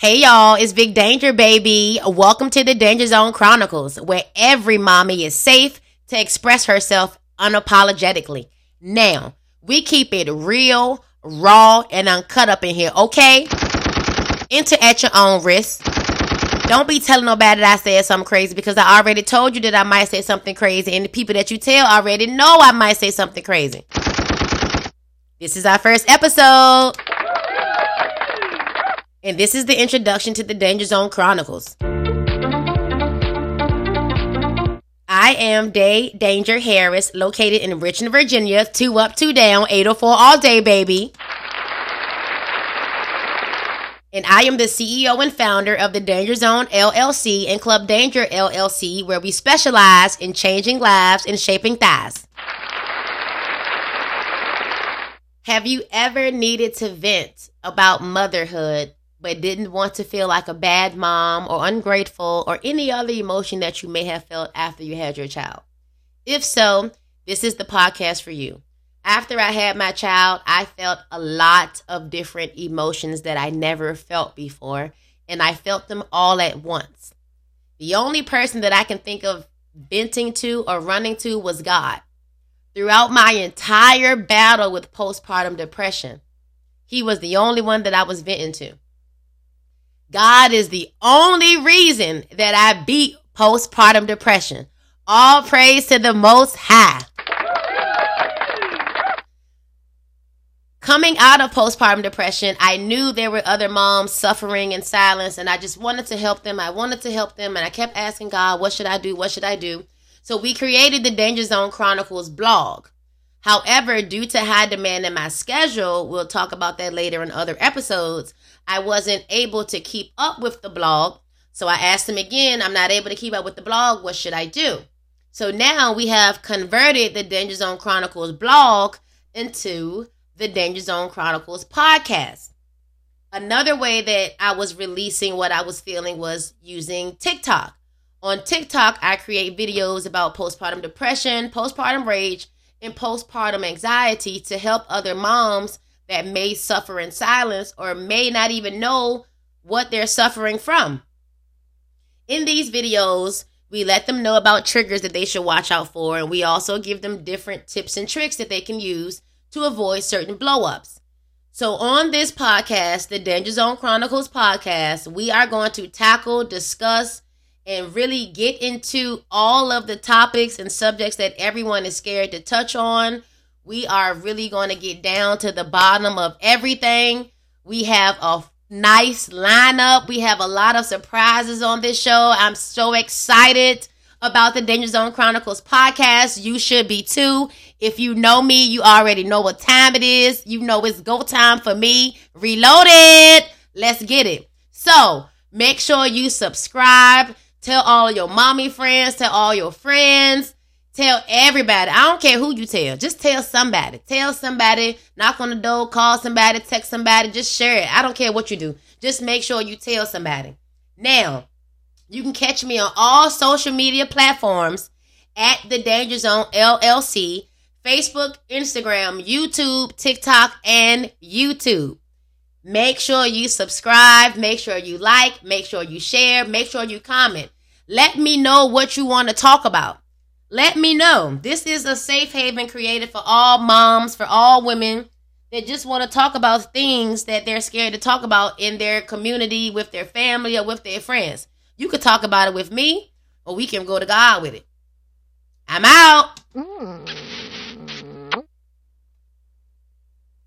Hey y'all, it's Big Danger Baby. Welcome to the Danger Zone Chronicles, where every mommy is safe to express herself unapologetically. Now, we keep it real, raw, and uncut up in here, okay? Enter at your own risk. Don't be telling nobody that I said something crazy because I already told you that I might say something crazy, and the people that you tell already know I might say something crazy. This is our first episode. And this is the introduction to the Danger Zone Chronicles. I am Day Danger Harris, located in Richmond, Virginia. Two up, two down, 804 all day, baby. And I am the CEO and founder of the Danger Zone LLC and Club Danger LLC, where we specialize in changing lives and shaping thighs. Have you ever needed to vent about motherhood but didn't want to feel like a bad mom or ungrateful or any other emotion that you may have felt after you had your child? If so, this is the podcast for you. After I had my child, I felt a lot of different emotions that I never felt before, and I felt them all at once. The only person that I can think of venting to or running to was God. Throughout my entire battle with postpartum depression, He was the only one that I was venting to. God is the only reason that I beat postpartum depression. All praise to the Most High. Coming out of postpartum depression, I knew there were other moms suffering in silence, and I just wanted to help them. I wanted to help them, and I kept asking God, What should I do? What should I do? So we created the Danger Zone Chronicles blog. However, due to high demand in my schedule, we'll talk about that later in other episodes. I wasn't able to keep up with the blog. So I asked him again, I'm not able to keep up with the blog. What should I do? So now we have converted the Danger Zone Chronicles blog into the Danger Zone Chronicles podcast. Another way that I was releasing what I was feeling was using TikTok. On TikTok, I create videos about postpartum depression, postpartum rage, and postpartum anxiety to help other moms that may suffer in silence or may not even know what they're suffering from. In these videos, we let them know about triggers that they should watch out for, and we also give them different tips and tricks that they can use to avoid certain blowups. So, on this podcast, the Danger Zone Chronicles podcast, we are going to tackle, discuss, and really get into all of the topics and subjects that everyone is scared to touch on we are really going to get down to the bottom of everything. We have a nice lineup. We have a lot of surprises on this show. I'm so excited about the Danger Zone Chronicles podcast. You should be too. If you know me, you already know what time it is. You know it's go time for me. Reloaded. Let's get it. So make sure you subscribe. Tell all your mommy friends. Tell all your friends. Tell everybody. I don't care who you tell. Just tell somebody. Tell somebody. Knock on the door. Call somebody. Text somebody. Just share it. I don't care what you do. Just make sure you tell somebody. Now, you can catch me on all social media platforms at the Danger Zone LLC Facebook, Instagram, YouTube, TikTok, and YouTube. Make sure you subscribe. Make sure you like. Make sure you share. Make sure you comment. Let me know what you want to talk about let me know. This is a safe haven created for all moms, for all women that just want to talk about things that they're scared to talk about in their community, with their family, or with their friends. You could talk about it with me, or we can go to God with it. I'm out. Mm.